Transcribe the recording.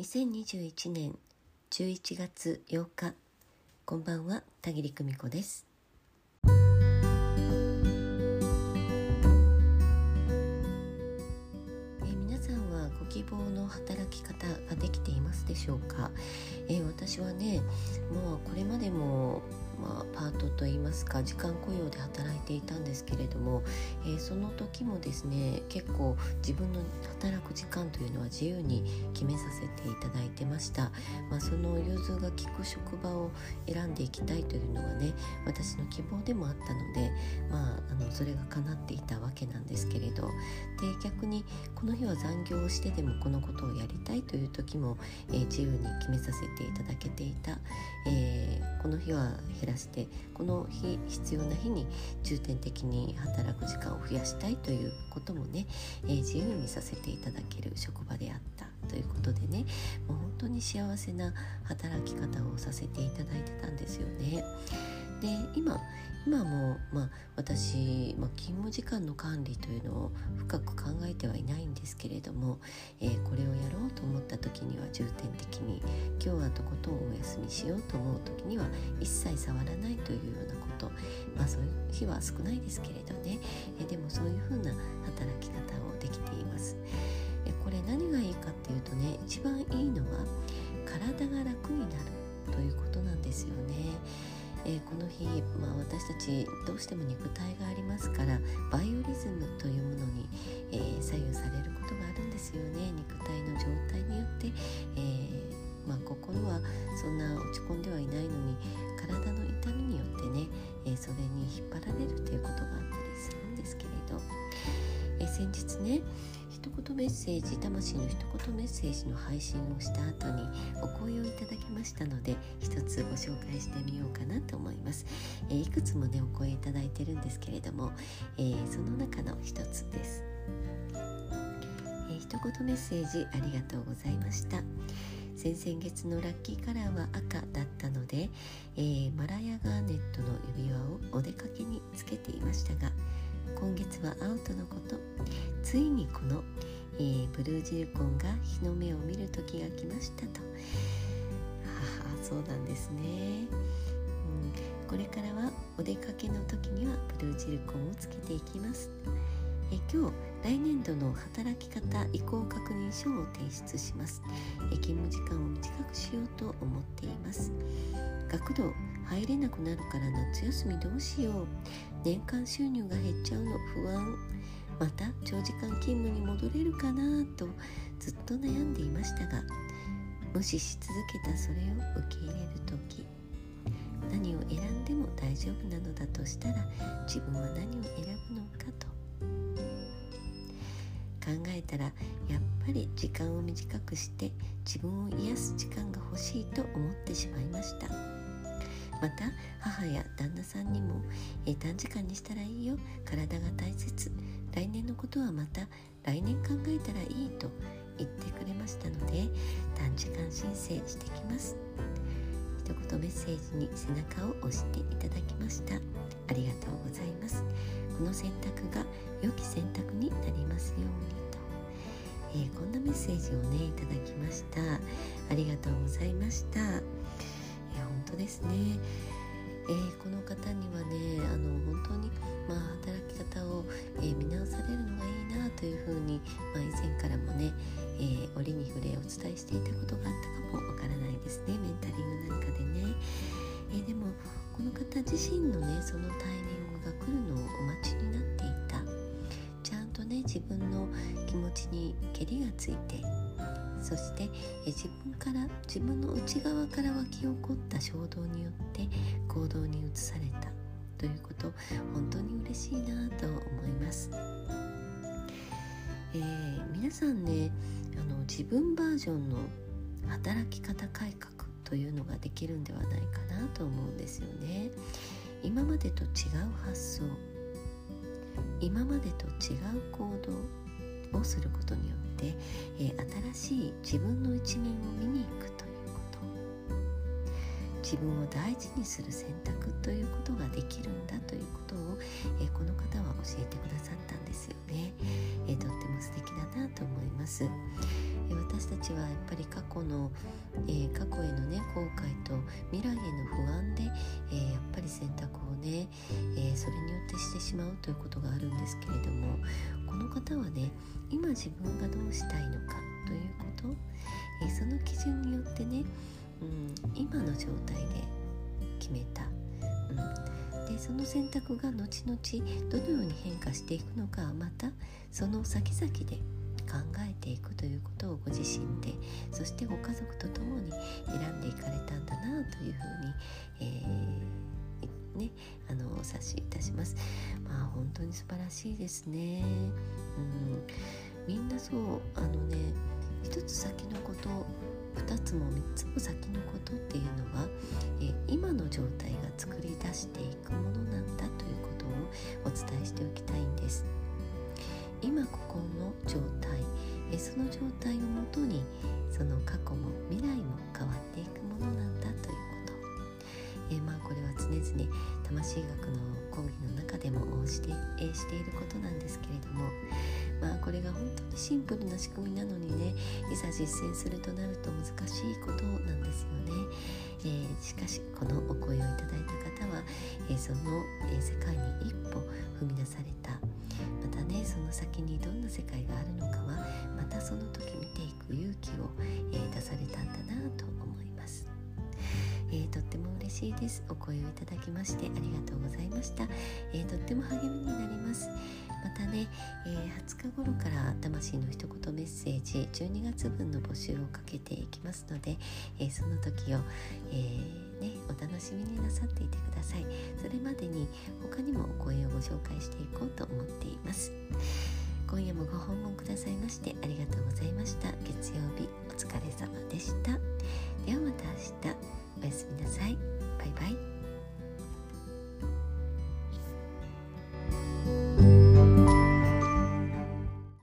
2021年11月8日こんばんは田切久美子です。え皆さんはご希望の働き方ができていますでしょうか、えー私はねもうこれまでもまあ、パートといいますか時間雇用で働いていたんですけれども、えーその時もですね結構自分の働く時間というのは自由に決めさせていただいてました、まあ、その融通が利く職場を選んでいきたいというのがね私の希望でもあったので、まあ、あのそれが叶っていたわけなんですけれど。で逆にこの日は残業をしてでもこのことをやりたいという時も、えー自由に決めさせていただけていた、えーこの日は減らしてこの日必要な日に重点的に働く時間を増やしたいということもね、えー自由にさせていただける職場であったということでねもう本当に幸せな働き方をさせていただいてたんですよね。で今今も、まあ、私、まあ、勤務時間の管理というのを深く考えてはいないんですけれども、えーこれをやろうと思った時には重点的に今日はとことんお休みしようと思う時には一切触らないというようなことまあそういう日は少ないですけれどね、えーでもそういうふうな働き方をできています。えこれ何がいいかっていうとね一番いいのは体が楽になるということなんですよ。えーこの日、まあ、私たちどうしても肉体がありますからバイオリズムというものに、えー左右されることがあるんですよね。肉体の状態によって、えーまあ、心はそんな落ち込んではいないのに体の痛みによってね、えそれに引っ張られるということがあったりするんですけれど、え先日ね一言メッセージ魂の一言メッセージの配信をした後にお声をいただきましたので一つご紹介してみようかなと思います、えーいくつもねお声いただいてるんですけれども、えーその中の一つです、えー一言メッセージありがとうございました。先々月のラッキーカラーは赤だったので、えーマラヤガーネットの指輪をお出かけにつけていましたが今月は青とのこと。ついにこの、えーブルージルコンが日の目を見る時が来ましたと。ああそうなんですね、うん、これからはお出かけの時にはブルージルコンをつけていきます。え今日来年度の働き方移行確認書を提出します。え勤務時間を短くしようと思っています。学童入れなくなるから夏休みどうしよう。年間収入が減っちゃうの不安。また長時間勤務に戻れるかなとずっと悩んでいましたが無視し続けたそれを受け入れる時何を選んでも大丈夫なのだとしたら自分は何を選ぶのかと。考えたらやっぱり時間を短くして自分を癒す時間が欲しいと思ってしまいました。また母や旦那さんにも、えー短時間にしたらいいよ。体が大切。来年のことはまた来年考えたらいいと言ってくれましたので短時間申請してきます。一言メッセージに背中を押していただきました。ありがとうございます。この選択が良き選択になりますようにと、えーこんなメッセージをねいただきました。ありがとうございました、当ですね、えーこの方にはねあの本当に、まあ、働き方を、えー見直されるのがいいなというふうに、まあ、以前からもね、えー折に触れお伝えしていたことがあったかもわからないですね。メンタリングなんかでね、えーでもこの方自身のねそのタイミングが来るのをお待ちになっていた。ちゃんとね自分の気持ちにけりがついてそして自分から自分の内側から湧き起こった衝動によって行動に移された。ということ本当に嬉しいなと思います、えー皆さんねあの自分バージョンの働き方改革というのができるんではないかなと思うんですよね。今までと違う発想。今までと違う行動。をすることによって、えー新しい自分の一面を見に行くということ。自分を大事にする選択ということができるんだということを、えーこの方は教えてくださったんですよね、えーとっても素敵だなと思います、え私たちはやっぱり過去の、え、過去へのね後悔と未来への不安で、え、やっぱり選択をね、えそれによってしてしまうということがあるんですけれども方はね今自分がどうしたいのかということ、えその基準によってね、うん、今の状態で決めた、うん、でその選択が後々どのように変化していくのかまたその先々で考えていくということをご自身でそしてご家族と共に選んでいかれたんだなというふうに、えー、ね、あのお察しいたします。まあ本当に素晴らしいですね。うん、みんなそうあのね一つ先のこと2つも3つも先のことっていうのは、え今の状態が作り出していくものなんだということをお伝えしておきたいんです。今ここの状態えその状態をもとにその過去も未来も変わっていくものなんだというこれは常々魂学の講義の中でもして,、していることなんですけれどもまあこれが本当にシンプルな仕組みなのにねいざ実践するとなると難しいことなんですよね。えー、しかしこのお声をいただいた方は、えー、その、え、世界に一歩踏み出されたまたねその先にどんな世界があるのかはまたその時見ていく勇気を、え、出されたんだなしいです。お声をいただきましてありがとうございました、えー、とっても励みになります。またね、えー、20日頃から魂の一言メッセージ12月分の募集をかけていきますので、えー、その時を、えー、ね、お楽しみになさっていてください。それまでに他にもお声をご紹介していこうと思っています。今夜もご訪問くださいましてありがとうございました。月曜日